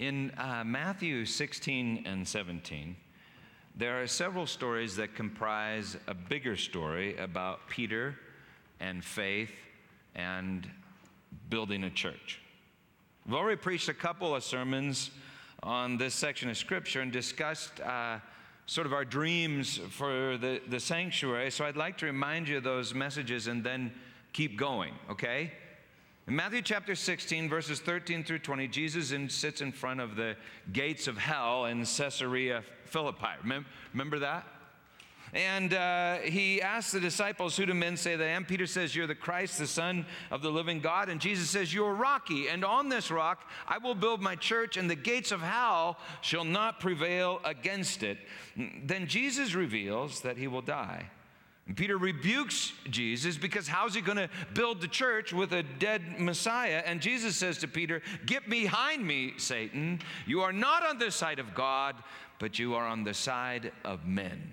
In uh, Matthew 16 and 17, there are several stories that comprise a bigger story about Peter and faith and building a church. We've already preached a couple of sermons on this section of Scripture and discussed uh, sort of our dreams for the, the sanctuary. So I'd like to remind you of those messages and then keep going, okay? In Matthew chapter 16, verses 13 through 20, Jesus in, sits in front of the gates of hell in Caesarea Philippi. Remember, remember that? And uh, he asks the disciples, Who do men say that I am? Peter says, You're the Christ, the Son of the living God. And Jesus says, You're rocky, and on this rock I will build my church, and the gates of hell shall not prevail against it. Then Jesus reveals that he will die and Peter rebukes Jesus because how's he going to build the church with a dead Messiah? And Jesus says to Peter, Get behind me, Satan. You are not on the side of God, but you are on the side of men.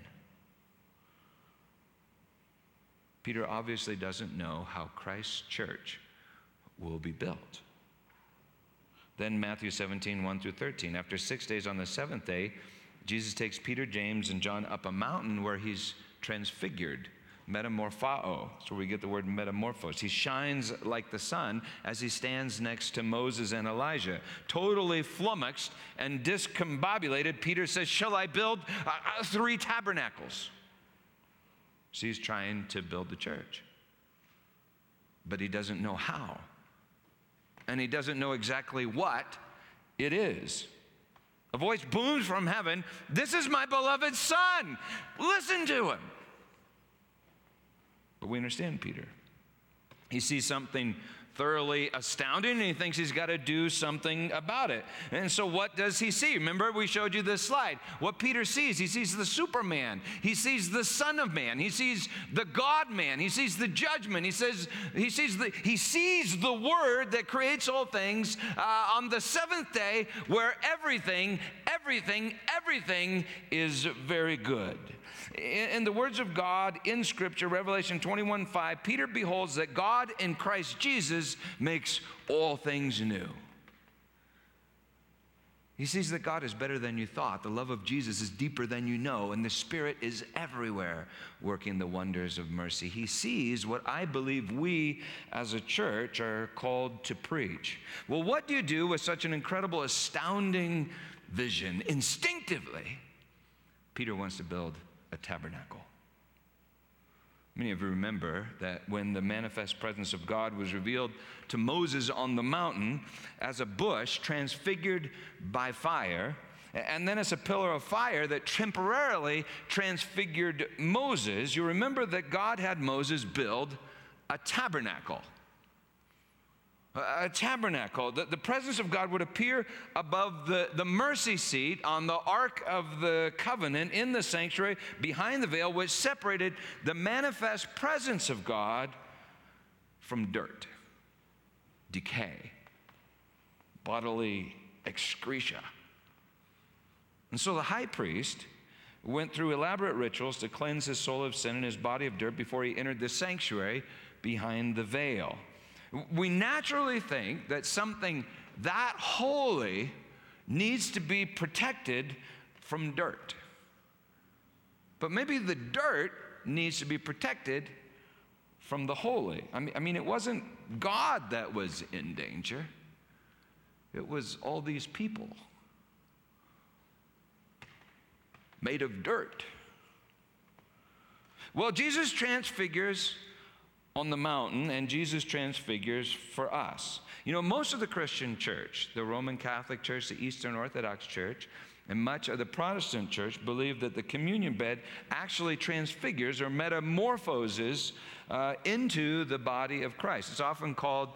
Peter obviously doesn't know how Christ's church will be built. Then Matthew 17, 1 through 13. After six days on the seventh day, Jesus takes Peter, James, and John up a mountain where he's transfigured. Metamorphao. That's where we get the word metamorphose. He shines like the sun as he stands next to Moses and Elijah. Totally flummoxed and discombobulated, Peter says, Shall I build uh, three tabernacles? So he's trying to build the church. But he doesn't know how. And he doesn't know exactly what it is. A voice booms from heaven This is my beloved Son. Listen to him. But we understand Peter. He sees something thoroughly astounding and he thinks he's got to do something about it. And so, what does he see? Remember, we showed you this slide. What Peter sees, he sees the Superman, he sees the Son of Man, he sees the God man, he sees the judgment, he says, he sees the, he sees the Word that creates all things uh, on the seventh day where everything, everything, everything is very good. In, the words of God in Scripture, Revelation 21 5, Peter beholds that God in Christ Jesus makes all things new. He sees that God is better than you thought. The love of Jesus is deeper than you know, and the Spirit is everywhere working the wonders of mercy. He sees what I believe we as a church are called to preach. Well, what do you do with such an incredible, astounding vision? Instinctively, Peter wants to build a tabernacle. Many of you remember that when the manifest presence of God was revealed to Moses on the mountain as a bush transfigured by fire, and then as a pillar of fire that temporarily transfigured Moses, you remember that God had Moses build a tabernacle a tabernacle. The, the presence of God would appear above the, the mercy seat on the Ark of the Covenant in the sanctuary behind the veil, which separated the manifest presence of God from dirt, decay, bodily excreta. And so the high priest went through elaborate rituals to cleanse his soul of sin and his body of dirt before he entered the sanctuary behind the veil. We naturally think that something that holy needs to be protected from dirt. But maybe the dirt needs to be protected from the holy. I mean, I mean, it wasn't God that was in danger, it was all these people made of dirt. Well, Jesus transfigures on the mountain, and Jesus transfigures for us. You know, most of the Christian church, the Roman Catholic Church, the Eastern Orthodox Church, and much of the Protestant church believe that the communion bed actually transfigures or metamorphoses uh, into the body of Christ. It's often called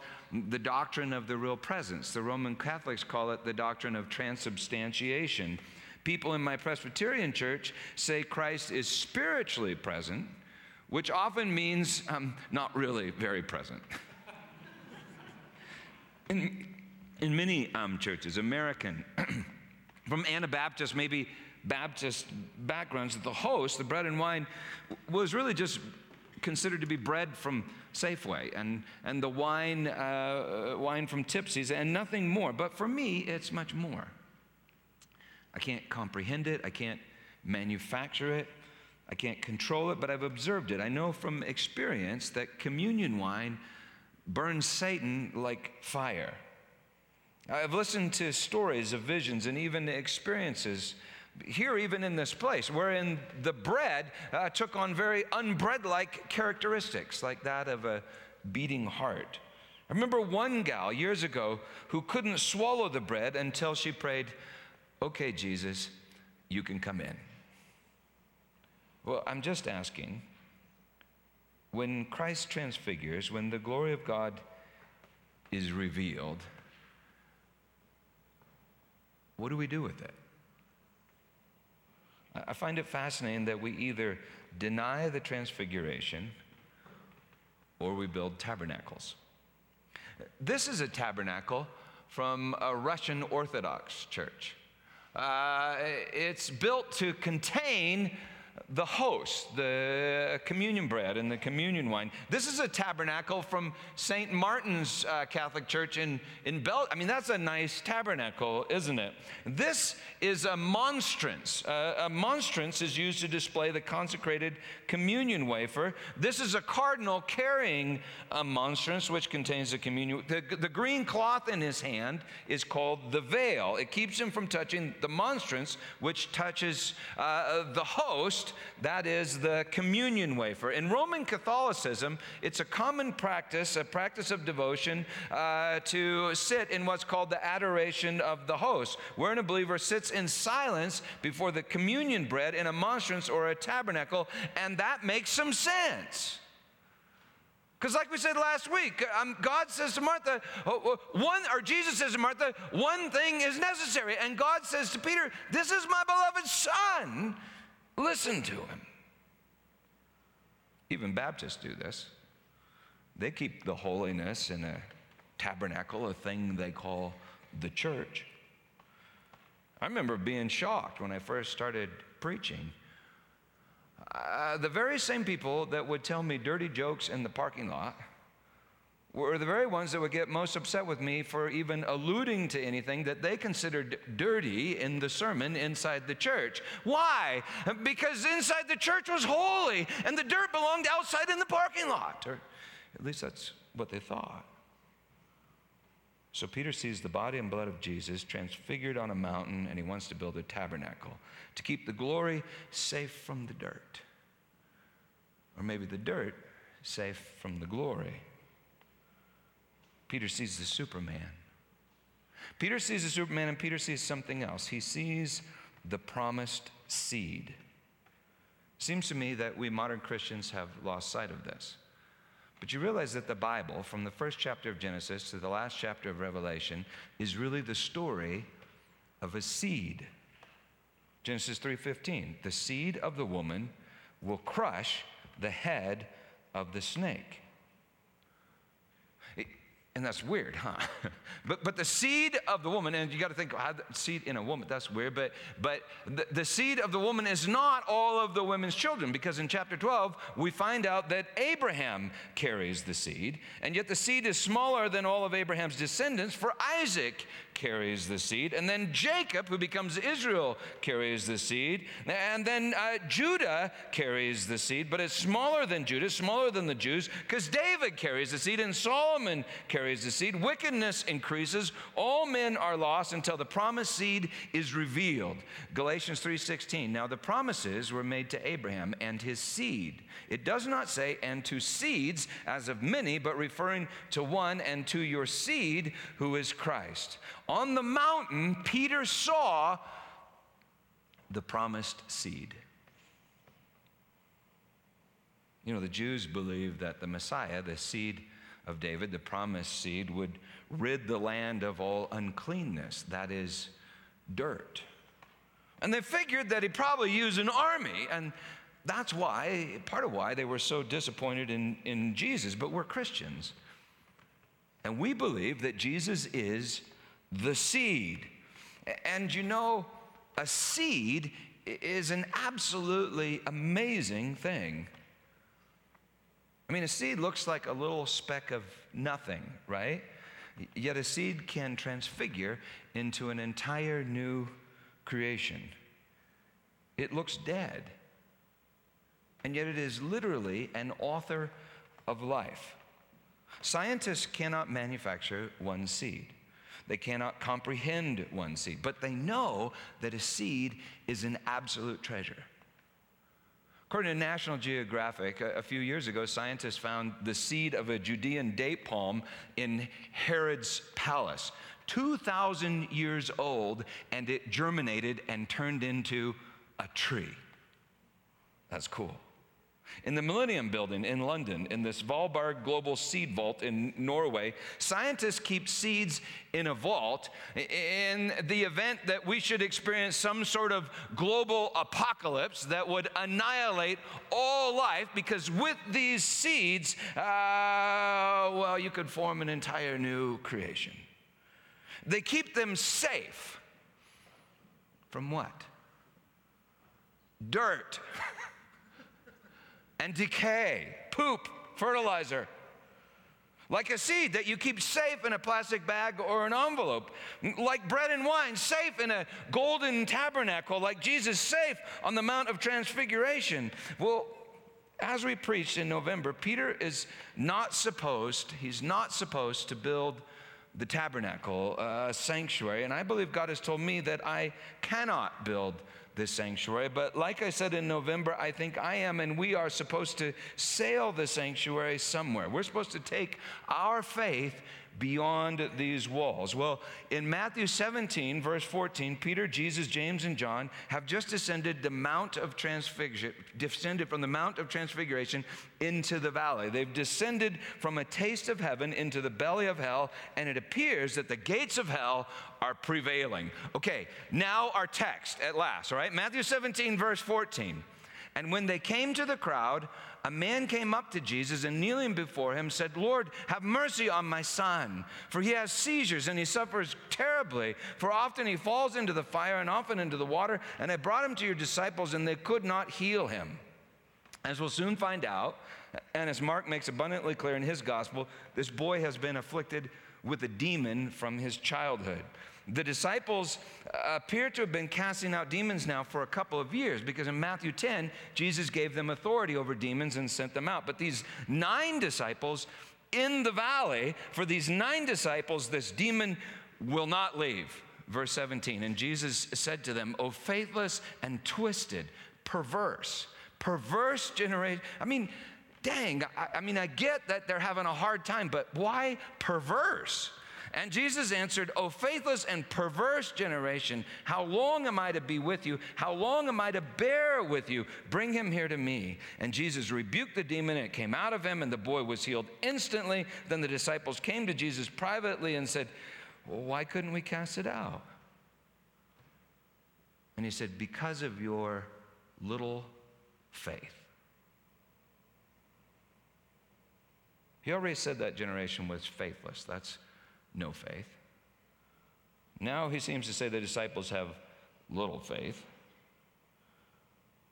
the doctrine of the real presence. The Roman Catholics call it the doctrine of transubstantiation. People in my Presbyterian church say Christ is spiritually present which often means um, not really very present. in, in many um, churches, American, from Anabaptist, maybe Baptist backgrounds, the host, the bread and wine, was really just considered to be bread from Safeway and, and the wine, uh, wine from Tipsy's and nothing more. But for me, it's much more. I can't comprehend it. I can't manufacture it. I can't control it, but I've observed it. I know from experience that communion wine burns Satan like fire. I've listened to stories of visions and even experiences here, even in this place, wherein the bread uh, took on very unbread like characteristics, like that of a beating heart. I remember one gal years ago who couldn't swallow the bread until she prayed, Okay, Jesus, you can come in. Well, I'm just asking when Christ transfigures, when the glory of God is revealed, what do we do with it? I find it fascinating that we either deny the transfiguration or we build tabernacles. This is a tabernacle from a Russian Orthodox church. Uh, it's built to contain the host, the communion bread and the communion wine. This is a tabernacle from St. Martin's uh, Catholic Church in, in Belgium. I mean, that's a nice tabernacle, isn't it? This is a monstrance. Uh, a monstrance is used to display the consecrated communion wafer. This is a cardinal carrying a monstrance which contains the communion. The, the green cloth in his hand is called the veil. It keeps him from touching the monstrance, which touches uh, the host that is the communion wafer. In Roman Catholicism, it's a common practice, a practice of devotion, uh, to sit in what's called the adoration of the host, wherein a believer sits in silence before the communion bread in a monstrance or a tabernacle, and that makes some sense. Because, like we said last week, um, God says to Martha, one, or Jesus says to Martha, one thing is necessary. And God says to Peter, This is my beloved Son. Listen to him. Even Baptists do this. They keep the holiness in a tabernacle, a thing they call the church. I remember being shocked when I first started preaching. Uh, the very same people that would tell me dirty jokes in the parking lot were the very ones that would get most upset with me for even alluding to anything that they considered dirty in the sermon inside the church. Why? Because inside the church was holy and the dirt belonged outside in the parking lot. Or at least that's what they thought. So Peter sees the body and blood of Jesus transfigured on a mountain and he wants to build a tabernacle to keep the glory safe from the dirt. Or maybe the dirt safe from the glory. Peter sees the Superman. Peter sees the Superman, and Peter sees something else. He sees the promised seed. Seems to me that we modern Christians have lost sight of this. But you realize that the Bible, from the first chapter of Genesis to the last chapter of Revelation, is really the story of a seed. Genesis 3:15, the seed of the woman will crush the head of the snake. And that's weird, huh? but, but the seed of the woman, and you got to think, how seed in a woman, that's weird. But, but the, the seed of the woman is not all of the women's children, because in chapter 12, we find out that Abraham carries the seed, and yet the seed is smaller than all of Abraham's descendants, for Isaac carries the seed. And then Jacob, who becomes Israel, carries the seed. And then uh, Judah carries the seed, but it's smaller than Judah, smaller than the Jews, because David carries the seed and Solomon carries the seed. Wickedness increases. All men are lost until the promised seed is revealed. Galatians 3:16. Now the promises were made to Abraham and his seed. It does not say and to seeds as of many, but referring to one and to your seed who is Christ. On the mountain, Peter saw the promised seed. You know, the Jews believed that the Messiah, the seed of David, the promised seed, would rid the land of all uncleanness, that is, dirt. And they figured that he'd probably use an army, and that's why, part of why they were so disappointed in, in Jesus. But we're Christians. And we believe that Jesus is the seed. And you know, a seed is an absolutely amazing thing. I mean, a seed looks like a little speck of nothing, right? Yet a seed can transfigure into an entire new creation. It looks dead. And yet it is literally an author of life. Scientists cannot manufacture one seed. They cannot comprehend one seed, but they know that a seed is an absolute treasure. According to National Geographic, a, few years ago, scientists found the seed of a Judean date palm in Herod's palace. 2,000 years old, and it germinated and turned into a tree. That's cool. In the Millennium Building in London, in this Svalbard Global Seed Vault in Norway, scientists keep seeds in a vault in the event that we should experience some sort of global apocalypse that would annihilate all life, because with these seeds, uh, well, you could form an entire new creation. They keep them safe from what? Dirt. and decay, poop, fertilizer. Like a seed that you keep safe in a plastic bag or an envelope. Like bread and wine, safe in a golden tabernacle, like Jesus safe on the Mount of Transfiguration. Well, as we preached in November, Peter is not supposed, he's not supposed to build the tabernacle, a sanctuary. And I believe God has told me that I cannot build this sanctuary. But like I said in November, I think I am and we are supposed to sail the sanctuary somewhere. We're supposed to take our faith beyond these walls? Well, in Matthew 17, verse 14, Peter, Jesus, James, and John have just descended the Mount of Transfiguration, descended from the Mount of Transfiguration into the valley. They've descended from a taste of heaven into the belly of hell, and it appears that the gates of hell are prevailing. Okay, now our text at last, all right? Matthew 17, verse 14. And when they came to the crowd, a man came up to Jesus and kneeling before him said, Lord, have mercy on my son, for he has seizures and he suffers terribly. For often he falls into the fire and often into the water. And I brought him to your disciples, and they could not heal him. As we'll soon find out, and as Mark makes abundantly clear in his gospel, this boy has been afflicted with a demon from his childhood. The disciples uh, appear to have been casting out demons now for a couple of years because in Matthew 10, Jesus gave them authority over demons and sent them out. But these nine disciples in the valley, for these nine disciples, this demon will not leave. Verse 17, and Jesus said to them, O faithless and twisted, perverse, perverse generation. I mean, dang, I, I mean, I get that they're having a hard time, but why perverse? And Jesus answered, O faithless and perverse generation, how long am I to be with you? How long am I to bear with you? Bring him here to me. And Jesus rebuked the demon, and it came out of him, and the boy was healed instantly. Then the disciples came to Jesus privately and said, well, Why couldn't we cast it out? And he said, Because of your little faith. He already said that generation was faithless. That's no faith. Now he seems to say the disciples have little faith.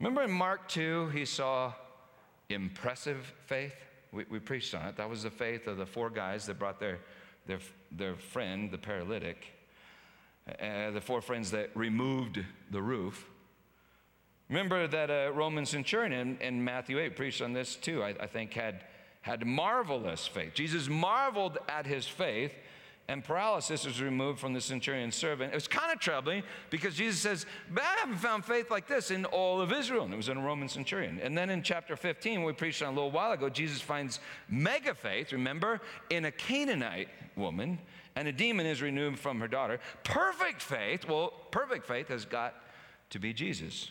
Remember in Mark 2, he saw impressive faith? We, we preached on it. That was the faith of the four guys that brought their, their, their friend, the paralytic, uh, the four friends that removed the roof. Remember that uh, Roman centurion in, in, Matthew 8 preached on this too, I, I think, had, had marvelous faith. Jesus marveled at his faith and paralysis was removed from the centurion's servant. It was kind of troubling because Jesus says, I haven't found faith like this in all of Israel. And it was in a Roman centurion. And then in chapter 15, we preached on a little while ago, Jesus finds mega faith, remember, in a Canaanite woman, and a demon is removed from her daughter. Perfect faith, well, perfect faith has got to be Jesus.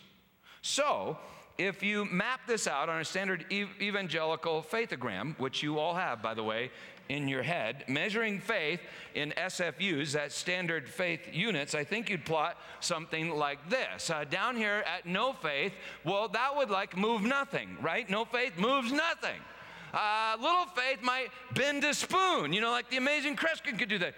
So, if you map this out on a standard evangelical faithogram, which you all have, by the way, in your head, measuring faith in SFUs, that standard faith units, I think you'd plot something like this. Uh, down here at no faith, well, that would like move nothing, right? No faith moves nothing. Uh, little faith might bend a spoon, you know, like the amazing Kreskin could do that.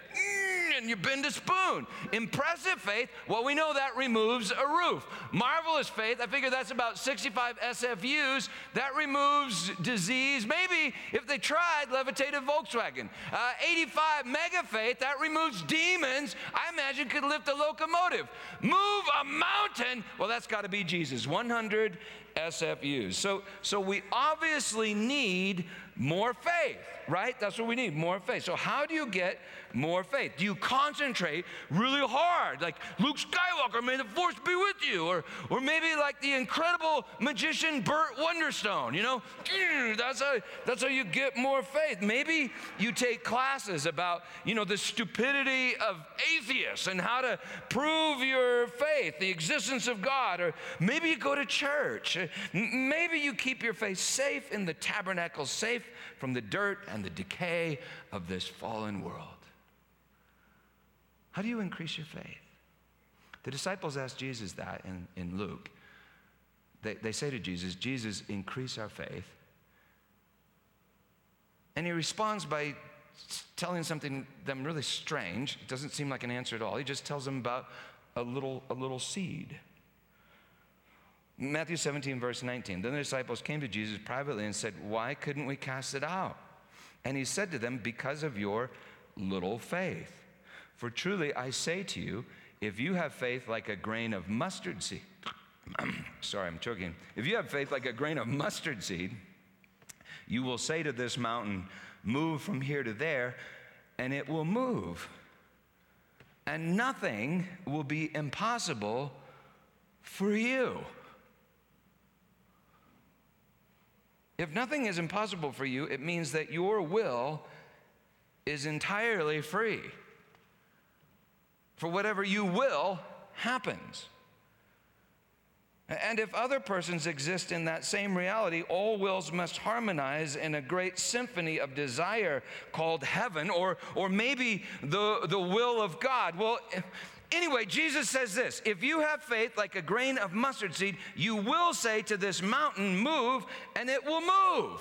and you bend a spoon. Impressive faith, well, we know that removes a roof. Marvelous faith, I figure that's about 65 SFUs. That removes disease. Maybe if they tried, levitated Volkswagen. Uh, 85 mega faith, that removes demons. I imagine could lift a locomotive. Move a mountain, well, that's got to be Jesus. 100 SFUs. So, so we obviously need more faith, right? That's what we need, more faith. So, how do you get more faith? Do you concentrate really hard, like Luke Skywalker, may the force be with you? Or, or maybe like the incredible magician Burt Wonderstone, you know? That's how, that's how you get more faith. Maybe you take classes about, you know, the stupidity of atheists and how to prove your faith, the existence of God. Or maybe you go to church. Maybe you keep your faith safe in the tabernacle, safe from the dirt and the decay of this fallen world. How do you increase your faith? The disciples asked Jesus that in, in Luke. They, they say to Jesus, Jesus, increase our faith. And he responds by telling something them really strange. It doesn't seem like an answer at all. He just tells them about a little, a little seed. Matthew 17, verse 19. Then the disciples came to Jesus privately and said, Why couldn't we cast it out? And he said to them, Because of your little faith. For truly I say to you, if you have faith like a grain of mustard seed, sorry, I'm choking. If you have faith like a grain of mustard seed, you will say to this mountain, Move from here to there, and it will move. And nothing will be impossible for you. If nothing is impossible for you, it means that your will is entirely free. For whatever you will happens. And if other persons exist in that same reality, all wills must harmonize in a great symphony of desire called heaven, or, or maybe the, the will of God. Well, Anyway, Jesus says this if you have faith like a grain of mustard seed, you will say to this mountain, Move, and it will move.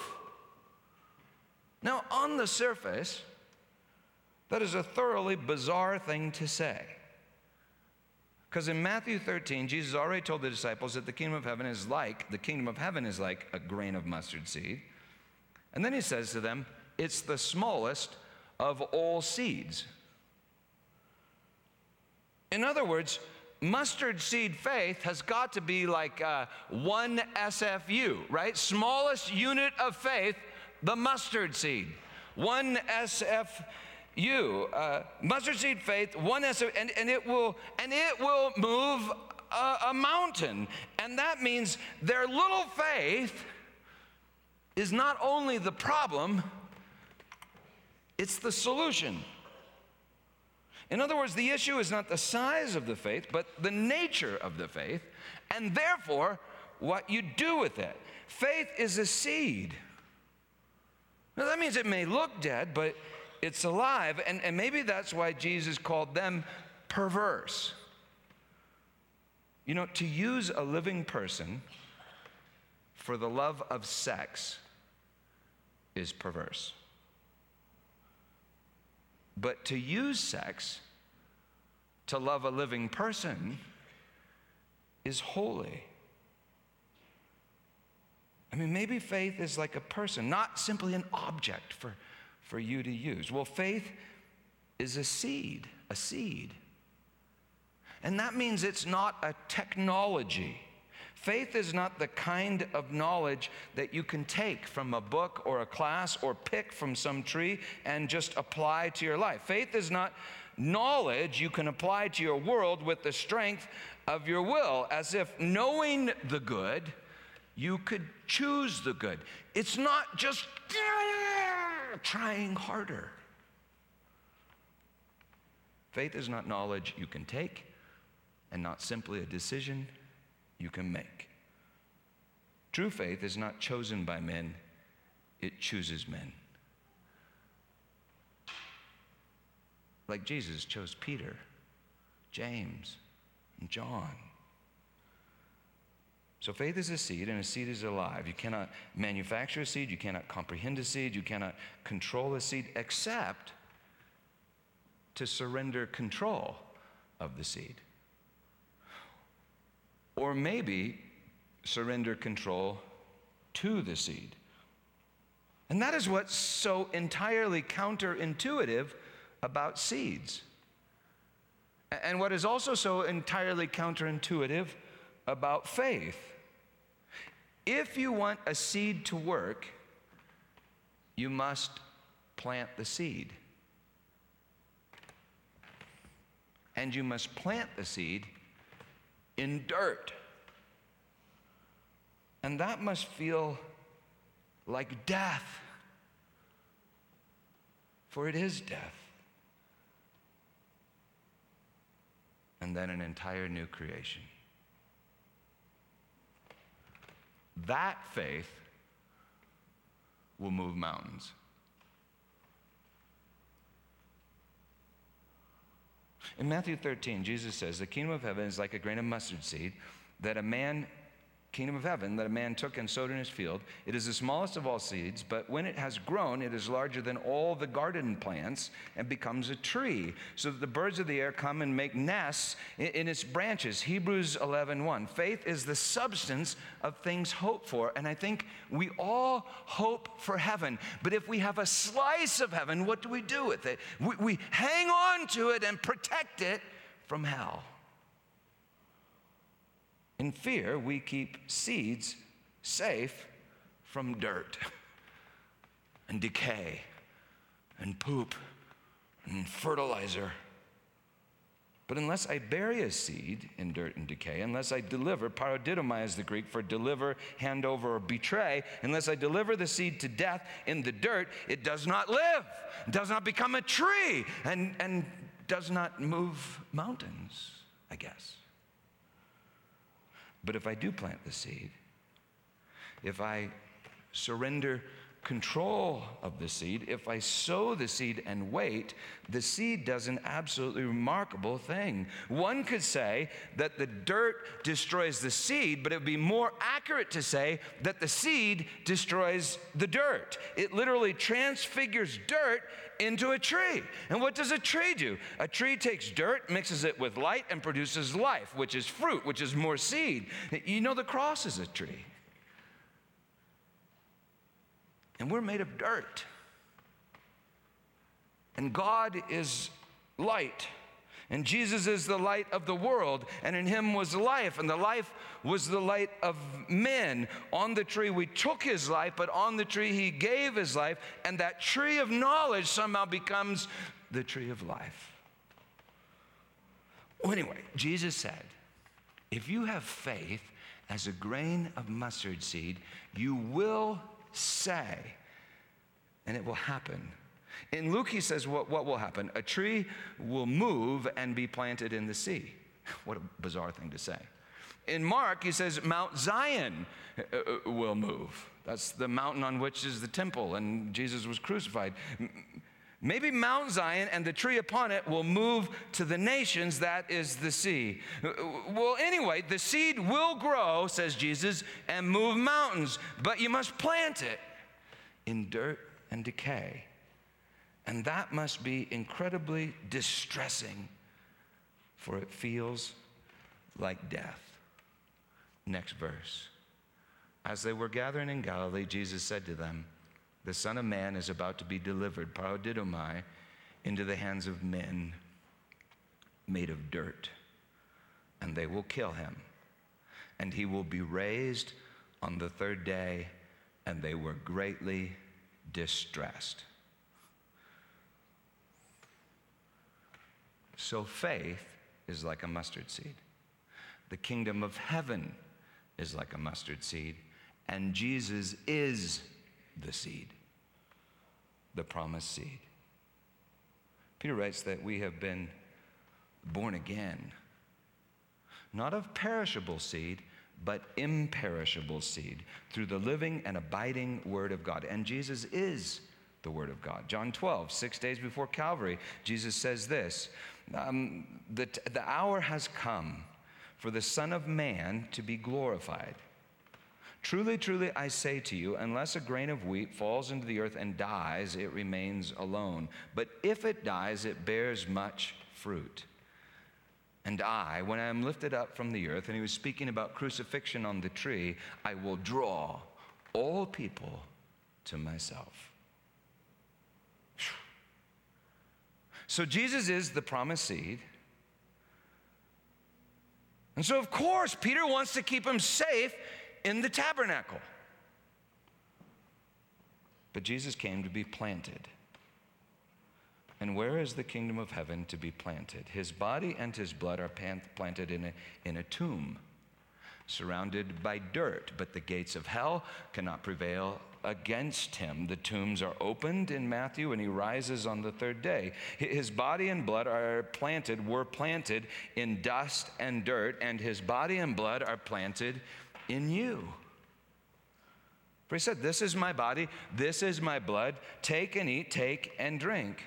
Now, on the surface, that is a thoroughly bizarre thing to say. Because in Matthew 13, Jesus already told the disciples that the kingdom of heaven is like, the kingdom of heaven is like a grain of mustard seed. And then he says to them, It's the smallest of all seeds. In other words, mustard seed faith has got to be like uh, one SFU, right? Smallest unit of faith, the mustard seed. One SFU, uh, mustard seed faith, one SFU, and, and it will and it will move a, a mountain. And that means their little faith is not only the problem, it's the solution. In other words, the issue is not the size of the faith, but the nature of the faith, and therefore what you do with it. Faith is a seed. Now, that means it may look dead, but it's alive, and, and maybe that's why Jesus called them perverse. You know, to use a living person for the love of sex is perverse. But to use sex to love a living person is holy. I mean, maybe faith is like a person, not simply an object for, for you to use. Well, faith is a seed, a seed. And that means it's not a technology. Faith is not the kind of knowledge that you can take from a book or a class or pick from some tree and just apply to your life. Faith is not knowledge you can apply to your world with the strength of your will, as if knowing the good, you could choose the good. It's not just trying harder. Faith is not knowledge you can take and not simply a decision you can make. True faith is not chosen by men, it chooses men. Like Jesus chose Peter, James, and John. So faith is a seed, and a seed is alive. You cannot manufacture a seed, you cannot comprehend a seed, you cannot control a seed, except to surrender control of the seed. Or maybe surrender control to the seed. And that is what's so entirely counterintuitive about seeds. And what is also so entirely counterintuitive about faith. If you want a seed to work, you must plant the seed. And you must plant the seed in dirt. And that must feel like death, for it is death. And then an entire new creation. That faith will move mountains. In Matthew 13, Jesus says, The kingdom of heaven is like a grain of mustard seed that a man kingdom of heaven that a man took and sowed in his field. It is the smallest of all seeds, but when it has grown, it is larger than all the garden plants and becomes a tree, so that the birds of the air come and make nests in, in its branches. Hebrews 11:1. 1. Faith is the substance of things hoped for, and I think we all hope for heaven. But if we have a slice of heaven, what do we do with it? We, we hang on to it and protect it from hell. In fear, we keep seeds safe from dirt and decay and poop and fertilizer. But unless I bury a seed in dirt and decay, unless I deliver, paradidomai is the Greek for deliver, hand over, or betray, unless I deliver the seed to death in the dirt, it does not live, does not become a tree, and, and does not move mountains, I guess. But if I do plant the seed, if I surrender control of the seed, if I sow the seed and wait, the seed does an absolutely remarkable thing. One could say that the dirt destroys the seed, but it would be more accurate to say that the seed destroys the dirt. It literally transfigures dirt into a tree. And what does a tree do? A tree takes dirt, mixes it with light, and produces life, which is fruit, which is more seed. You know, the cross is a tree. And we're made of dirt. And God is light. And Jesus is the light of the world, and in him was life, and the life was the light of men. On the tree, we took his life, but on the tree, he gave his life, and that tree of knowledge somehow becomes the tree of life. Well, anyway, Jesus said, if you have faith as a grain of mustard seed, you will say, and it will happen in Luke, he says, what, what will happen? A tree will move and be planted in the sea. What a bizarre thing to say. In Mark, he says, Mount Zion uh, uh, will move. That's the mountain on which is the temple, and Jesus was crucified. Maybe Mount Zion and the tree upon it will move to the nations, that is the sea. Uh, well, anyway, the seed will grow, says Jesus, and move mountains, but you must plant it in dirt and decay. And that must be incredibly distressing, for it feels like death. Next verse. As they were gathering in Galilee, Jesus said to them, The Son of Man is about to be delivered, paradidomai, into the hands of men made of dirt, and they will kill him. And he will be raised on the third day, and they were greatly distressed. So faith is like a mustard seed. The kingdom of heaven is like a mustard seed, and Jesus is the seed, the promised seed. Peter writes that we have been born again, not of perishable seed, but imperishable seed through the living and abiding Word of God. And Jesus is the Word of God. John 12, six days before Calvary, Jesus says this um, the, the hour has come for the Son of Man to be glorified. Truly, truly, I say to you, unless a grain of wheat falls into the earth and dies, it remains alone. But if it dies, it bears much fruit. And I, when I am lifted up from the earth, and he was speaking about crucifixion on the tree, I will draw all people to myself. So Jesus is the promised seed. And so, of course, Peter wants to keep him safe in the tabernacle. But Jesus came to be planted. And where is the kingdom of heaven to be planted? His body and his blood are planted in a, in a tomb, surrounded by dirt, but the gates of hell cannot prevail against him. The tombs are opened in Matthew, and he rises on the third day. His body and blood are planted, were planted in dust and dirt, and his body and blood are planted in you. For he said, This is my body, this is my blood. Take and eat, take and drink.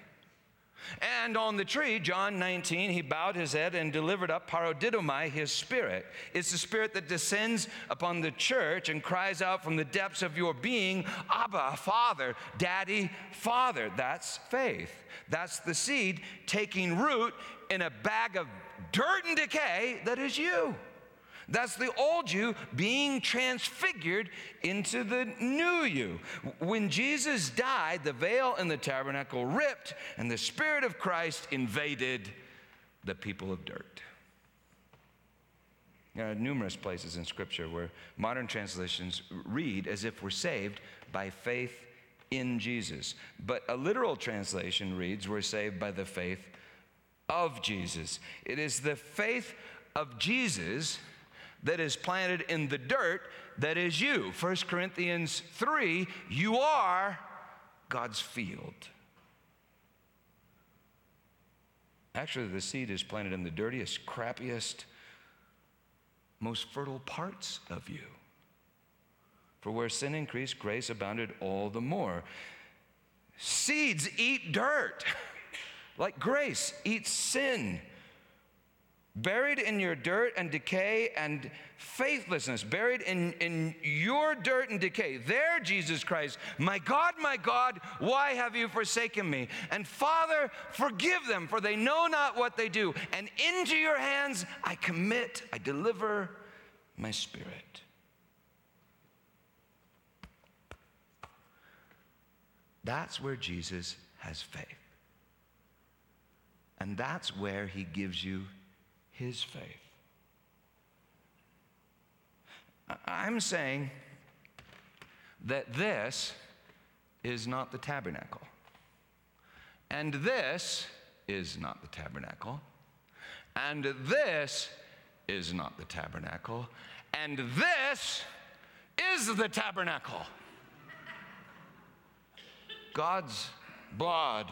And on the tree, John 19, he bowed his head and delivered up paradidomai, his spirit. It's the spirit that descends upon the church and cries out from the depths of your being, Abba, Father, Daddy, Father. That's faith. That's the seed taking root in a bag of dirt and decay that is you. That's the old you being transfigured into the new you. When Jesus died, the veil in the tabernacle ripped, and the Spirit of Christ invaded the people of dirt. There are numerous places in Scripture where modern translations read as if we're saved by faith in Jesus. But a literal translation reads, We're saved by the faith of Jesus. It is the faith of Jesus that is planted in the dirt that is you. 1 Corinthians 3 you are God's field. Actually, the seed is planted in the dirtiest, crappiest, most fertile parts of you. For where sin increased, grace abounded all the more. Seeds eat dirt, like grace eats sin buried in your dirt and decay and faithlessness, buried in, in your dirt and decay. There, Jesus Christ, my God, my God, why have you forsaken me? And Father, forgive them, for they know not what they do. And into your hands I commit, I deliver my spirit. That's where Jesus has faith. And that's where he gives you his faith. I'm saying that this is not the tabernacle. And this is not the tabernacle. And this is not the tabernacle. And this is the tabernacle. God's blood.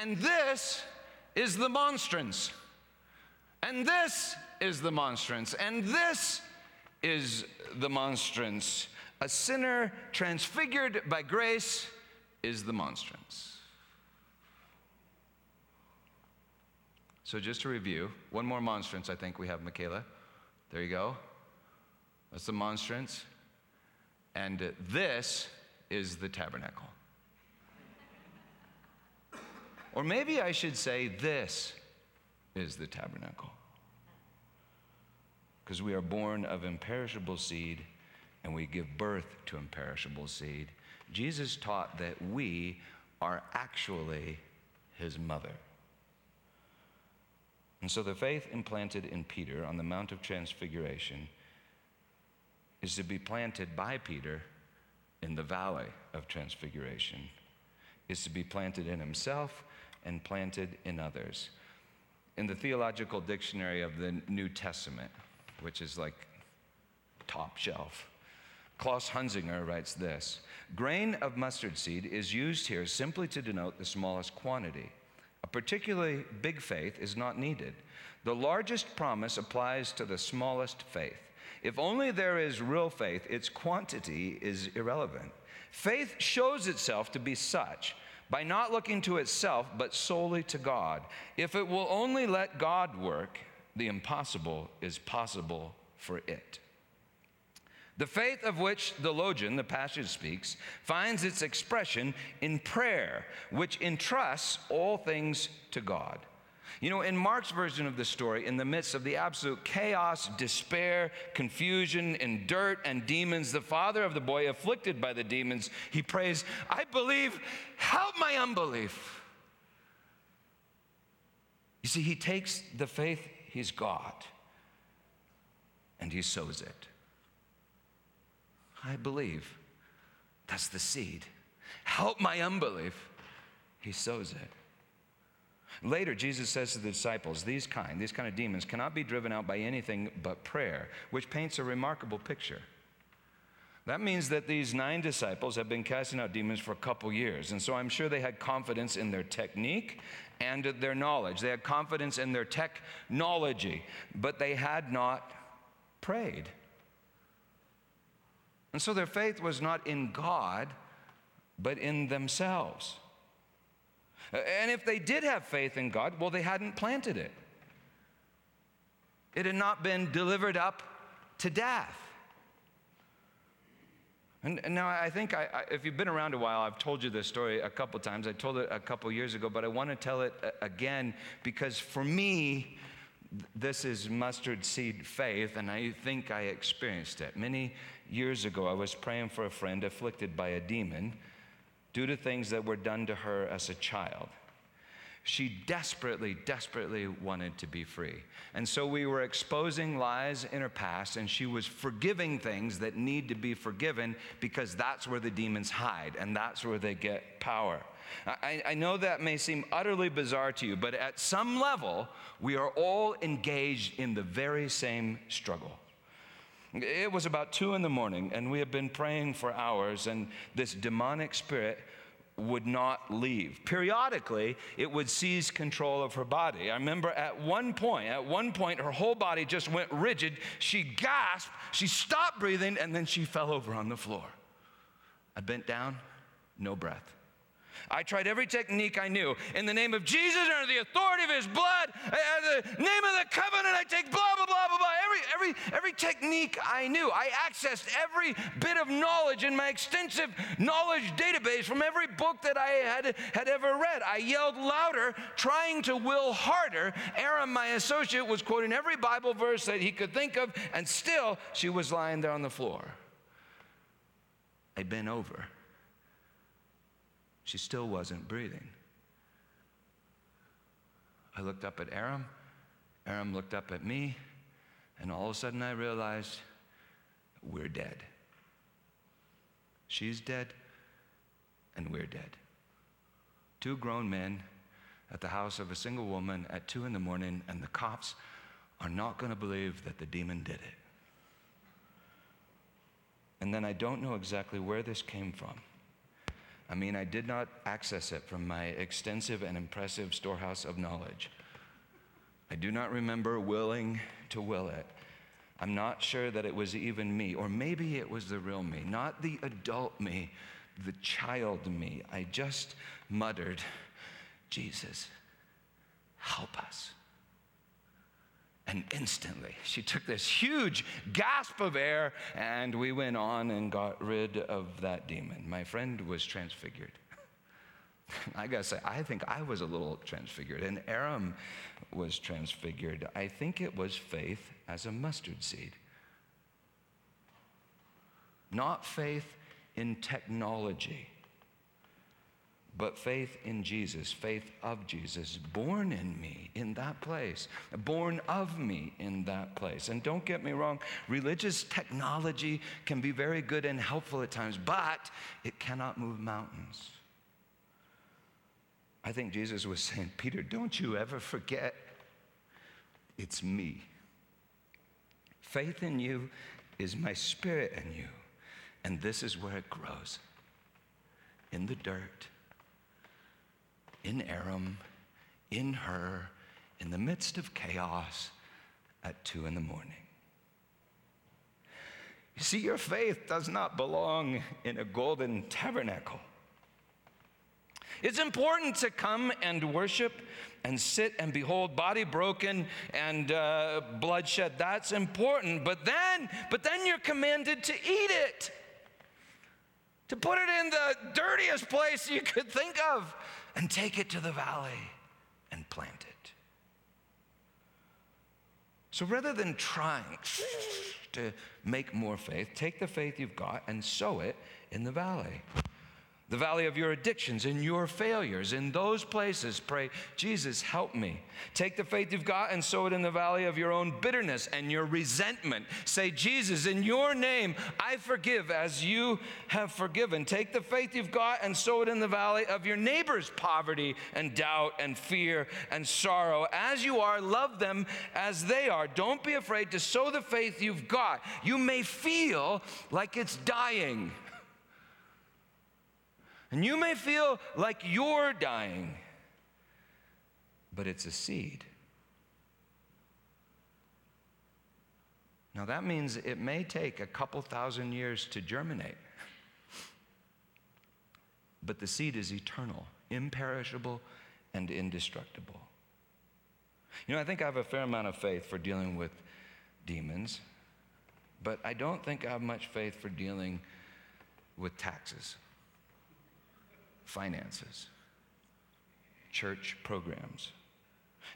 And this is the monstrance. And this is the monstrance. And this is the monstrance. A sinner transfigured by grace is the monstrance. So, just to review, one more monstrance I think we have, Michaela. There you go. That's the monstrance. And this is the tabernacle. Or maybe I should say, This is the tabernacle. Because we are born of imperishable seed and we give birth to imperishable seed. Jesus taught that we are actually his mother. And so the faith implanted in Peter on the Mount of Transfiguration is to be planted by Peter in the valley of Transfiguration, is to be planted in himself and planted in others. In the Theological Dictionary of the New Testament, which is like top shelf, Claus Hunzinger writes this Grain of mustard seed is used here simply to denote the smallest quantity. A particularly big faith is not needed. The largest promise applies to the smallest faith. If only there is real faith, its quantity is irrelevant. Faith shows itself to be such by not looking to itself, but solely to God. If it will only let God work, the impossible is possible for it. The faith of which the theologian, the passage speaks, finds its expression in prayer, which entrusts all things to God. You know, in Mark's version of the story, in the midst of the absolute chaos, despair, confusion, and dirt and demons, the father of the boy, afflicted by the demons, he prays, I believe, help my unbelief. You see, he takes the faith he's got and he sows it. I believe. That's the seed. Help my unbelief. He sows it. Later, Jesus says to the disciples, These kind, these kind of demons cannot be driven out by anything but prayer, which paints a remarkable picture. That means that these nine disciples have been casting out demons for a couple years. And so I'm sure they had confidence in their technique and their knowledge. They had confidence in their technology, but they had not prayed. And so their faith was not in God, but in themselves. And if they did have faith in God, well, they hadn't planted it. It had not been delivered up to death. And, and now I think I, I, if you've been around a while, I've told you this story a couple times. I told it a couple years ago, but I want to tell it again because for me, this is mustard seed faith, and I think I experienced it. Many years ago, I was praying for a friend afflicted by a demon due to things that were done to her as a child. She desperately, desperately wanted to be free. And so we were exposing lies in her past, and she was forgiving things that need to be forgiven because that's where the demons hide and that's where they get power. I, I, know that may seem utterly bizarre to you, but at some level, we are all engaged in the very same struggle. It was about two in the morning, and we had been praying for hours, and this demonic spirit would not leave. Periodically, it would seize control of her body. I remember at one point, at one point, her whole body just went rigid. She gasped, she stopped breathing, and then she fell over on the floor. I bent down, no breath. I tried every technique I knew. In the name of Jesus, under the authority of his blood, in uh, the name of the covenant, I take blah, blah, blah, blah, blah. Every, every, every technique I knew. I accessed every bit of knowledge in my extensive knowledge database from every book that I had, had ever read. I yelled louder, trying to will harder. Aram, my associate, was quoting every Bible verse that he could think of, and still she was lying there on the floor. I bent over she still wasn't breathing. I looked up at Aram. Aram looked up at me. And all of a sudden I realized we're dead. She's dead, and we're dead. Two grown men at the house of a single woman at two in the morning, and the cops are not going to believe that the demon did it. And then I don't know exactly where this came from. I mean, I did not access it from my extensive and impressive storehouse of knowledge. I do not remember willing to will it. I'm not sure that it was even me, or maybe it was the real me, not the adult me, the child me. I just muttered, Jesus, help us. And instantly, she took this huge gasp of air, and we went on and got rid of that demon. My friend was transfigured. I gotta say, I think I was a little transfigured, and Aram was transfigured. I think it was faith as a mustard seed. Not faith in technology but faith in Jesus, faith of Jesus, born in me in that place, born of me in that place. And don't get me wrong, religious technology can be very good and helpful at times, but it cannot move mountains. I think Jesus was saying, Peter, don't you ever forget it's me. Faith in you is my spirit in you. And this is where it grows in the dirt in Aram, in her, in the midst of chaos at two in the morning. You see, your faith does not belong in a golden tabernacle. It's important to come and worship and sit and behold body broken and uh, bloodshed. That's important. But then, but then you're commanded to eat it, to put it in the dirtiest place you could think of, and take it to the valley and plant it. So rather than trying to make more faith, take the faith you've got and sow it in the valley the valley of your addictions and your failures. In those places, pray, Jesus, help me. Take the faith you've got and sow it in the valley of your own bitterness and your resentment. Say, Jesus, in your name, I forgive as you have forgiven. Take the faith you've got and sow it in the valley of your neighbor's poverty and doubt and fear and sorrow. As you are, love them as they are. Don't be afraid to sow the faith you've got. You may feel like it's dying. And you may feel like you're dying, but it's a seed. Now, that means it may take a couple thousand years to germinate, but the seed is eternal, imperishable, and indestructible. You know, I think I have a fair amount of faith for dealing with demons, but I don't think I have much faith for dealing with taxes finances, church programs.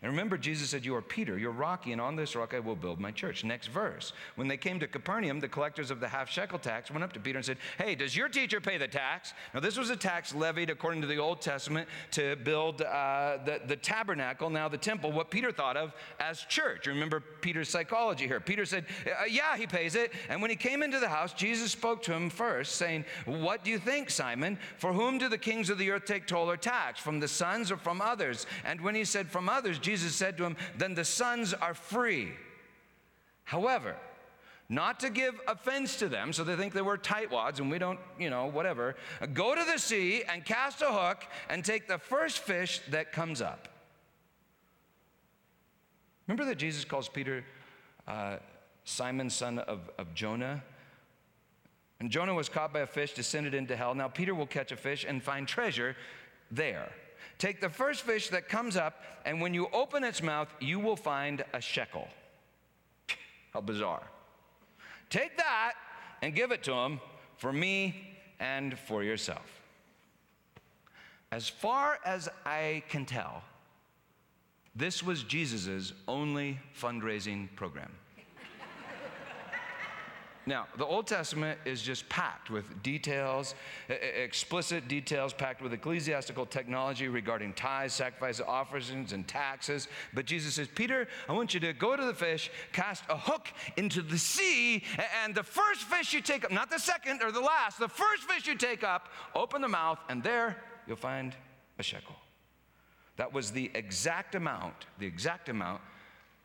And remember, Jesus said, You are Peter, you're rocky, and on this rock I will build my church. Next verse. When they came to Capernaum, the collectors of the half shekel tax went up to Peter and said, Hey, does your teacher pay the tax? Now, this was a tax levied according to the Old Testament to build uh, the, the tabernacle, now the temple, what Peter thought of as church. Remember Peter's psychology here. Peter said, uh, Yeah, he pays it. And when he came into the house, Jesus spoke to him first, saying, What do you think, Simon? For whom do the kings of the earth take toll or tax? From the sons or from others? And when he said, From others, Jesus Jesus said to him, Then the sons are free. However, not to give offense to them, so they think they were tightwads and we don't, you know, whatever. Go to the sea and cast a hook and take the first fish that comes up. Remember that Jesus calls Peter uh, Simon, son of, of Jonah? And Jonah was caught by a fish, descended into hell. Now Peter will catch a fish and find treasure there. Take the first fish that comes up, and when you open its mouth, you will find a shekel. How bizarre. Take that and give it to him for me and for yourself. As far as I can tell, this was Jesus' only fundraising program. Now, the Old Testament is just packed with details, explicit details, packed with ecclesiastical technology regarding tithes, sacrifices, offerings, and taxes. But Jesus says, Peter, I want you to go to the fish, cast a hook into the sea, and the first fish you take up, not the second or the last, the first fish you take up, open the mouth, and there you'll find a shekel. That was the exact amount, the exact amount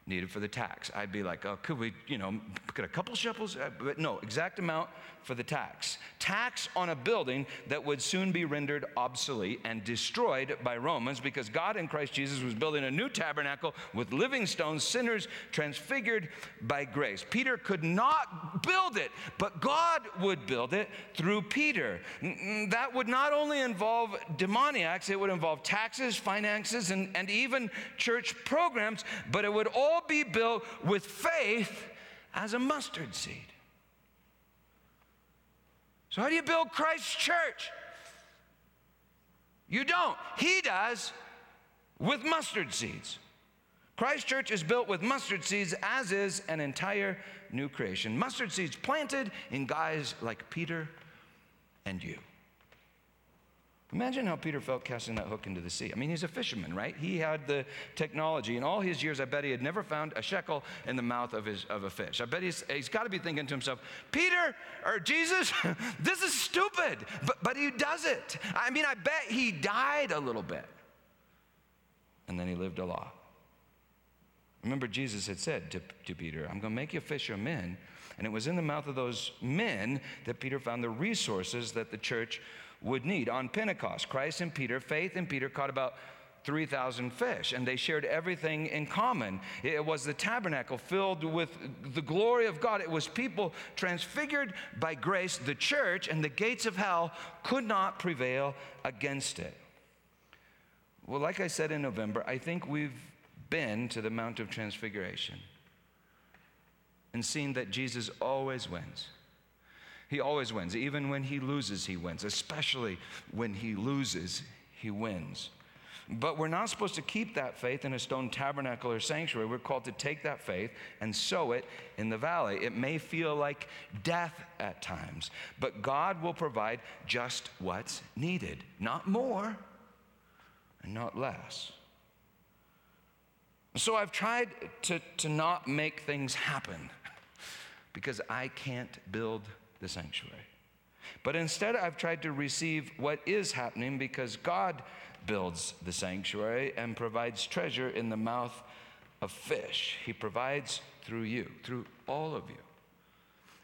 needed for the tax. I'd be like, oh, could we, you know, get a couple shekels? Uh, but no, exact amount for the tax. Tax on a building that would soon be rendered obsolete and destroyed by Romans because God in Christ Jesus was building a new tabernacle with living stones, sinners transfigured by grace. Peter could not build it, but God would build it through Peter. That would not only involve demoniacs, it would involve taxes, finances, and, and even church programs, but it would all be built with faith as a mustard seed. So, how do you build Christ's church? You don't. He does with mustard seeds. Christ Church is built with mustard seeds, as is an entire new creation. Mustard seeds planted in guys like Peter and you. Imagine how Peter felt casting that hook into the sea. I mean, he's a fisherman, right? He had the technology. In all his years, I bet he had never found a shekel in the mouth of, his, of a fish. I bet he's, he's got to be thinking to himself, Peter or Jesus, this is stupid. But, but he does it. I mean, I bet he died a little bit. And then he lived a lot. Remember, Jesus had said to, to Peter, I'm going to make you fish of men. And it was in the mouth of those men that Peter found the resources that the church would need. On Pentecost, Christ and Peter, faith and Peter caught about 3,000 fish, and they shared everything in common. It was the tabernacle filled with the glory of God. It was people transfigured by grace. The church and the gates of hell could not prevail against it. Well, like I said in November, I think we've been to the Mount of Transfiguration and seen that Jesus always wins. He always wins. Even when he loses, he wins. Especially when he loses, he wins. But we're not supposed to keep that faith in a stone tabernacle or sanctuary. We're called to take that faith and sow it in the valley. It may feel like death at times, but God will provide just what's needed, not more and not less. So I've tried to, to not make things happen because I can't build the sanctuary. But instead, I've tried to receive what is happening because God builds the sanctuary and provides treasure in the mouth of fish. He provides through you, through all of you.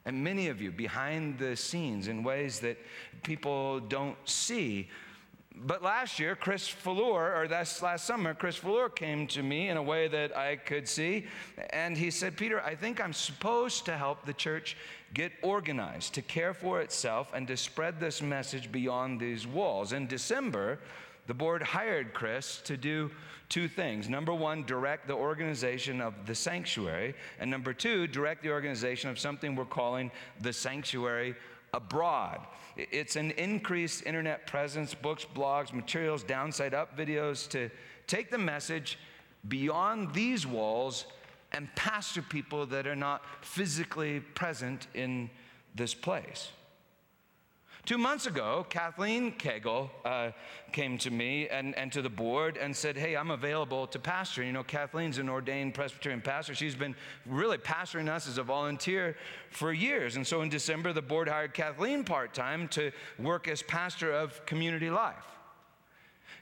And many of you behind the scenes in ways that people don't see but last year, Chris Fuller, or that's last summer, Chris Fuller came to me in a way that I could see. And he said, Peter, I think I'm supposed to help the church get organized, to care for itself, and to spread this message beyond these walls. In December, the board hired Chris to do two things. Number one, direct the organization of the sanctuary. And number two, direct the organization of something we're calling the sanctuary abroad. It's an increased internet presence, books, blogs, materials, downside up videos to take the message beyond these walls and pastor people that are not physically present in this place. Two months ago, Kathleen Kegel uh, came to me and, and to the board and said, Hey, I'm available to pastor. You know, Kathleen's an ordained Presbyterian pastor. She's been really pastoring us as a volunteer for years. And so in December, the board hired Kathleen part time to work as pastor of community life.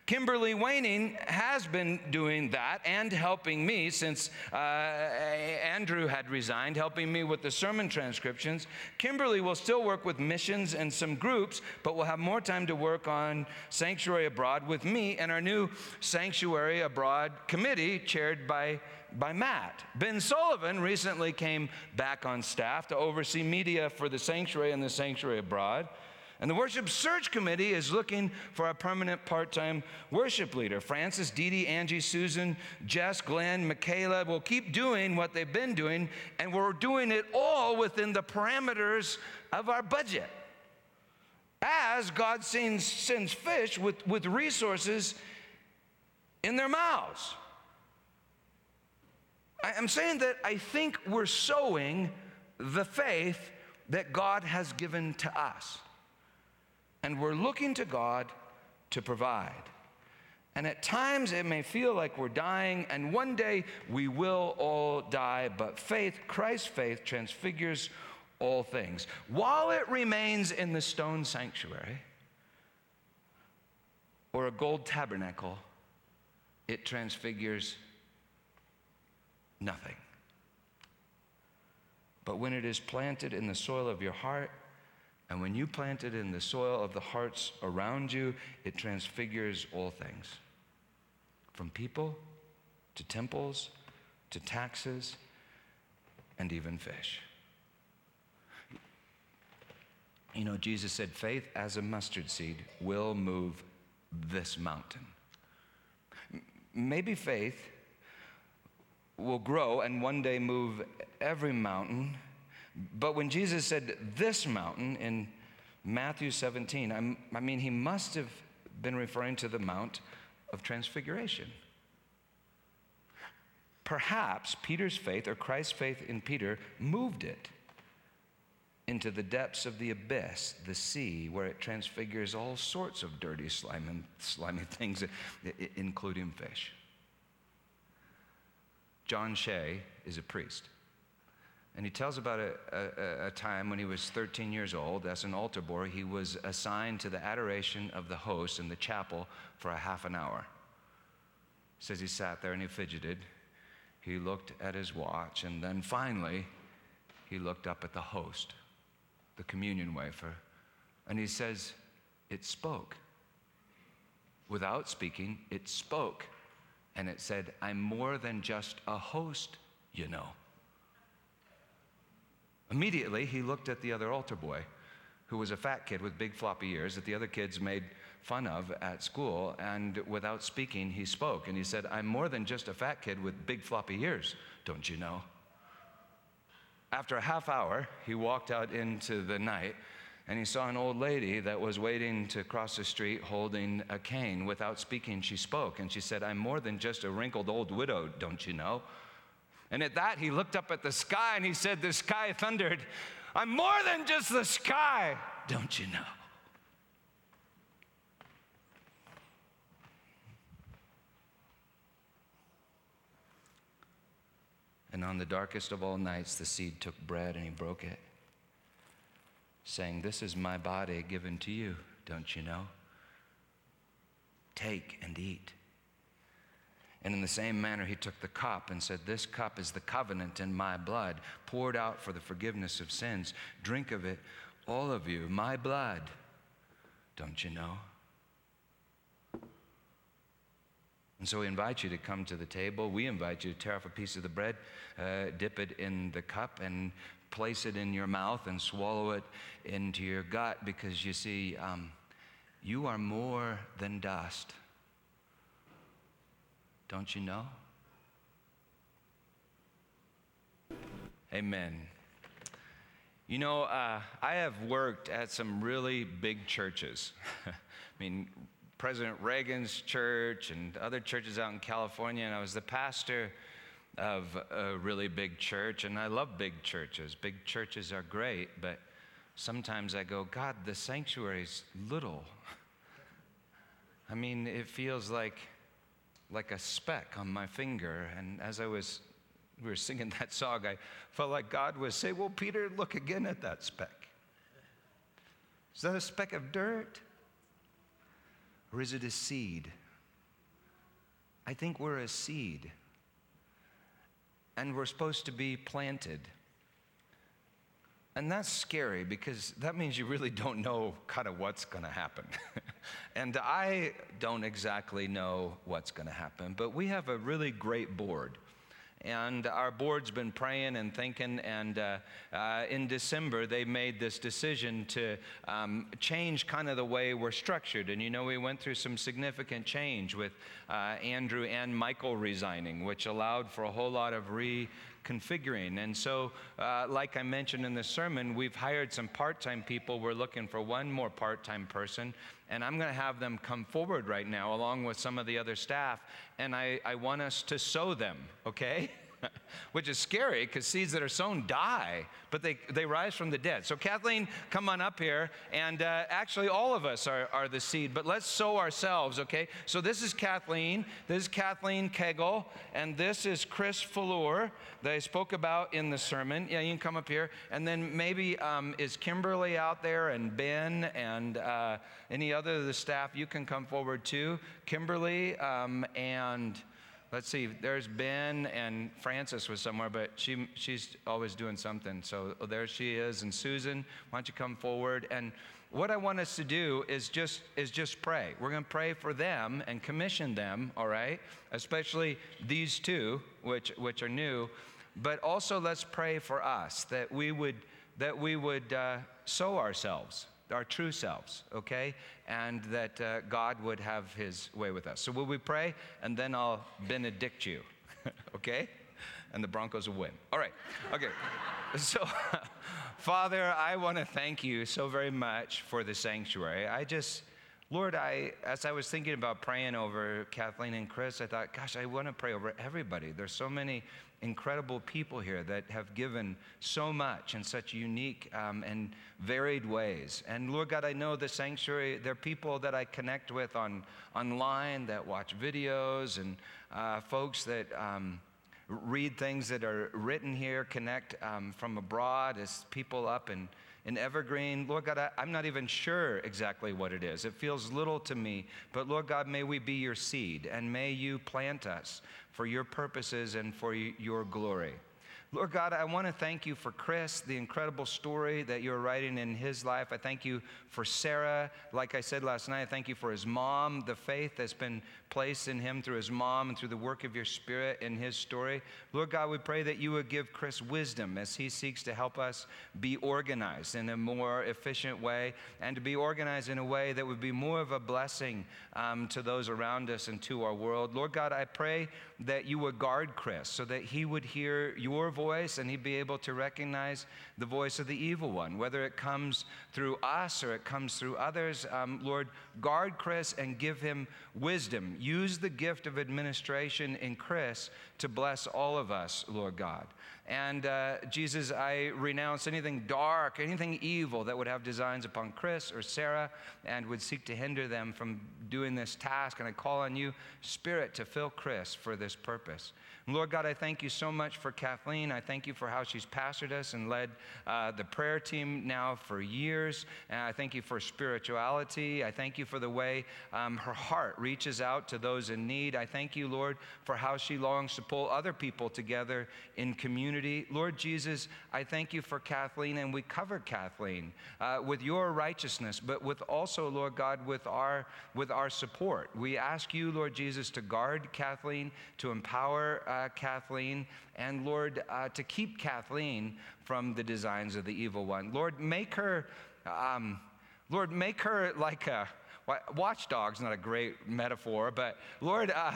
Kimberly Waning has been doing that and helping me since uh, Andrew had resigned, helping me with the sermon transcriptions. Kimberly will still work with missions and some groups, but will have more time to work on Sanctuary Abroad with me and our new Sanctuary Abroad committee chaired by by Matt. Ben Sullivan recently came back on staff to oversee media for the sanctuary and the sanctuary abroad. And the worship search committee is looking for a permanent part time worship leader. Francis, Dee Dee, Angie, Susan, Jess, Glenn, Michaela will keep doing what they've been doing, and we're doing it all within the parameters of our budget. As God sends, sends fish with, with resources in their mouths. I'm saying that I think we're sowing the faith that God has given to us and we're looking to God to provide. And at times it may feel like we're dying, and one day we will all die, but faith, Christ's faith, transfigures all things. While it remains in the stone sanctuary or a gold tabernacle, it transfigures nothing. But when it is planted in the soil of your heart, and when you plant it in the soil of the hearts around you, it transfigures all things from people to temples to taxes and even fish. You know, Jesus said, faith as a mustard seed will move this mountain. Maybe faith will grow and one day move every mountain but when Jesus said this mountain in Matthew 17, I'm, i mean, he must have been referring to the Mount of Transfiguration. Perhaps Peter's faith or Christ's faith in Peter moved it into the depths of the abyss, the sea, where it transfigures all sorts of dirty, slimy, slimy things, including fish. John Shea is a priest. And he tells about a, a, a, time when he was 13 years old, as an altar boy, he was assigned to the adoration of the host in the chapel for a half an hour. Says he sat there and he fidgeted. He looked at his watch, and then finally, he looked up at the host, the communion wafer, and he says, It spoke. Without speaking, it spoke. And it said, I'm more than just a host, you know. Immediately, he looked at the other altar boy who was a fat kid with big floppy ears that the other kids made fun of at school. And without speaking, he spoke. And he said, I'm more than just a fat kid with big floppy ears, don't you know? After a half hour, he walked out into the night and he saw an old lady that was waiting to cross the street holding a cane. Without speaking, she spoke and she said, I'm more than just a wrinkled old widow, don't you know? And at that, he looked up at the sky and he said, The sky thundered, I'm more than just the sky, don't you know? And on the darkest of all nights, the seed took bread and he broke it, saying, This is my body given to you, don't you know? Take and eat. And in the same manner, he took the cup and said, This cup is the covenant in my blood, poured out for the forgiveness of sins. Drink of it, all of you, my blood. Don't you know? And so we invite you to come to the table. We invite you to tear off a piece of the bread, uh, dip it in the cup, and place it in your mouth and swallow it into your gut because you see, um, you are more than dust. Don't you know? Amen. You know, uh, I have worked at some really big churches. I mean, President Reagan's church and other churches out in California, and I was the pastor of a really big church, and I love big churches. Big churches are great, but sometimes I go, God, the sanctuary's little. I mean, it feels like like a speck on my finger. And as I was, we were singing that song, I felt like God was saying, Well, Peter, look again at that speck. Is that a speck of dirt? Or is it a seed? I think we're a seed. And we're supposed to be planted. And that's scary because that means you really don't know kind of what's going to happen. and I don't exactly know what's going to happen, but we have a really great board. And our board's been praying and thinking, and uh, uh, in December, they made this decision to um, change kind of the way we're structured. And you know, we went through some significant change with uh, Andrew and Michael resigning, which allowed for a whole lot of re configuring. And so, uh, like I mentioned in the sermon, we've hired some part time people. We're looking for one more part time person. And I'm going to have them come forward right now, along with some of the other staff. And I, I want us to sow them, okay? which is scary because seeds that are sown die, but they, they rise from the dead. So, Kathleen, come on up here. And uh, actually, all of us are, are the seed, but let's sow ourselves, okay? So, this is Kathleen. This is Kathleen Kegel. And this is Chris Fuller that I spoke about in the sermon. Yeah, you can come up here. And then maybe um, is Kimberly out there and Ben and uh, any other of the staff? You can come forward too. Kimberly um, and let's see, there's Ben and Frances was somewhere, but she, she's always doing something. So oh, there she is. And Susan, why don't you come forward? And what I want us to do is just, is just pray. We're going to pray for them and commission them, all right? Especially these two, which, which are new. But also let's pray for us that we would, that we would uh, sow ourselves our true selves, okay? And that uh, God would have his way with us. So, will we pray? And then I'll benedict you, okay? And the Broncos will win. All right, okay. so, Father, I want to thank you so very much for the sanctuary. I just, Lord, I, as I was thinking about praying over Kathleen and Chris, I thought, gosh, I want to pray over everybody. There's so many incredible people here that have given so much in such unique um, and varied ways. And Lord God, I know the sanctuary, there are people that I connect with on online that watch videos and uh, folks that. Um, read things that are written here, connect um, from abroad as people up in in Evergreen. Lord God, I, am not even sure exactly what it is. It feels little to me. But Lord God, may we be your seed and may you plant us for your purposes and for your glory. Lord God, I want to thank you for Chris, the incredible story that you're writing in his life. I thank you for Sarah. Like I said last night, I thank you for his mom, the faith that's been placed in him through his mom and through the work of your spirit in his story. Lord God, we pray that you would give Chris wisdom as he seeks to help us be organized in a more efficient way and to be organized in a way that would be more of a blessing um, to those around us and to our world. Lord God, I pray that you would guard Chris so that he would hear your voice and he'd be able to recognize the voice of the evil one, whether it comes through us or it comes through others. Um, Lord, guard Chris and give him wisdom. Use the gift of administration in Chris to bless all of us, Lord God. And uh, Jesus, I renounce anything dark, anything evil that would have designs upon Chris or Sarah and would seek to hinder them from doing this task. And I call on you, Spirit, to fill Chris for this purpose. Lord God, I thank you so much for Kathleen. I thank you for how she's pastored us and led uh, the prayer team now for years. And I thank you for spirituality. I thank you for the way um, her heart reaches out to those in need. I thank you, Lord, for how she longs to pull other people together in community. Lord Jesus, I thank you for Kathleen, and we cover Kathleen uh, with your righteousness, but with also, Lord God, with our with our support. We ask you, Lord Jesus, to guard Kathleen, to empower. Uh, Kathleen, and Lord, uh, to keep Kathleen from the designs of the evil one. Lord, make her, um, Lord, make her like a watchdog's not a great metaphor, but Lord, uh,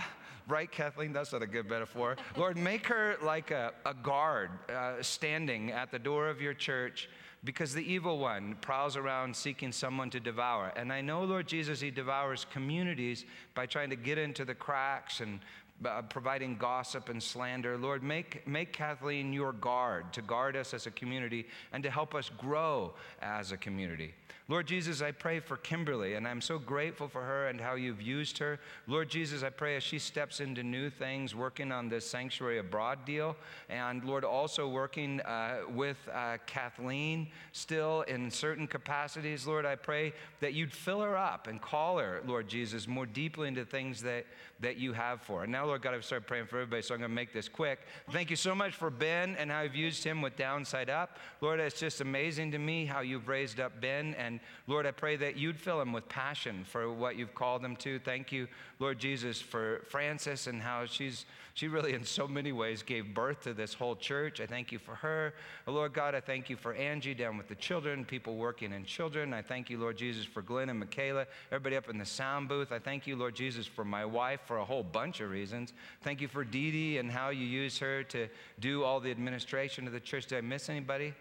right, Kathleen? That's not a good metaphor. Lord, make her like a, a guard uh, standing at the door of your church because the evil one prowls around seeking someone to devour. And I know, Lord Jesus, he devours communities by trying to get into the cracks and uh, providing gossip and slander. Lord, make, make Kathleen your guard to guard us as a community and to help us grow as a community. Lord Jesus, I pray for Kimberly, and I'm so grateful for her and how you've used her. Lord Jesus, I pray as she steps into new things, working on this sanctuary abroad deal, and Lord, also working uh, with uh, Kathleen still in certain capacities. Lord, I pray that you'd fill her up and call her, Lord Jesus, more deeply into things that, that you have for her. Now, Lord God, I've started praying for everybody, so I'm going to make this quick. Thank you so much for Ben and how you've used him with Downside Up. Lord, it's just amazing to me how you've raised up Ben and and Lord, I pray that you'd fill them with passion for what you've called them to. Thank you, Lord Jesus, for Frances and how she's she really, in so many ways, gave birth to this whole church. I thank you for her. Lord God, I thank you for Angie down with the children, people working in children. I thank you, Lord Jesus, for Glenn and Michaela, everybody up in the sound booth. I thank you, Lord Jesus, for my wife for a whole bunch of reasons. Thank you for Dee Dee and how you use her to do all the administration of the church. Did I miss anybody?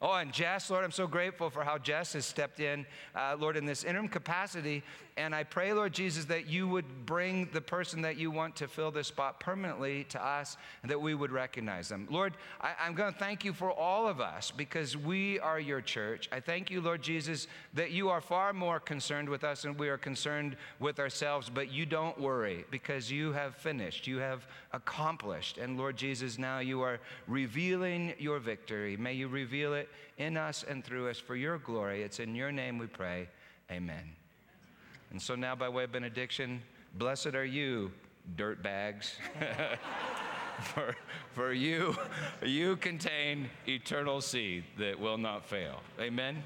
Oh, and Jess, Lord, I'm so grateful for how Jess has stepped in, uh, Lord, in this interim capacity. And I pray, Lord Jesus, that you would bring the person that you want to fill this spot permanently to us and that we would recognize them. Lord, I, I'm going to thank you for all of us because we are your church. I thank you, Lord Jesus, that you are far more concerned with us than we are concerned with ourselves, but you don't worry because you have finished, you have accomplished. And Lord Jesus, now you are revealing your victory. May you reveal it in us and through us for your glory. It's in your name we pray. Amen. And so now, by way of benediction, blessed are you, dirt bags. for, for you, you contain eternal seed that will not fail. Amen.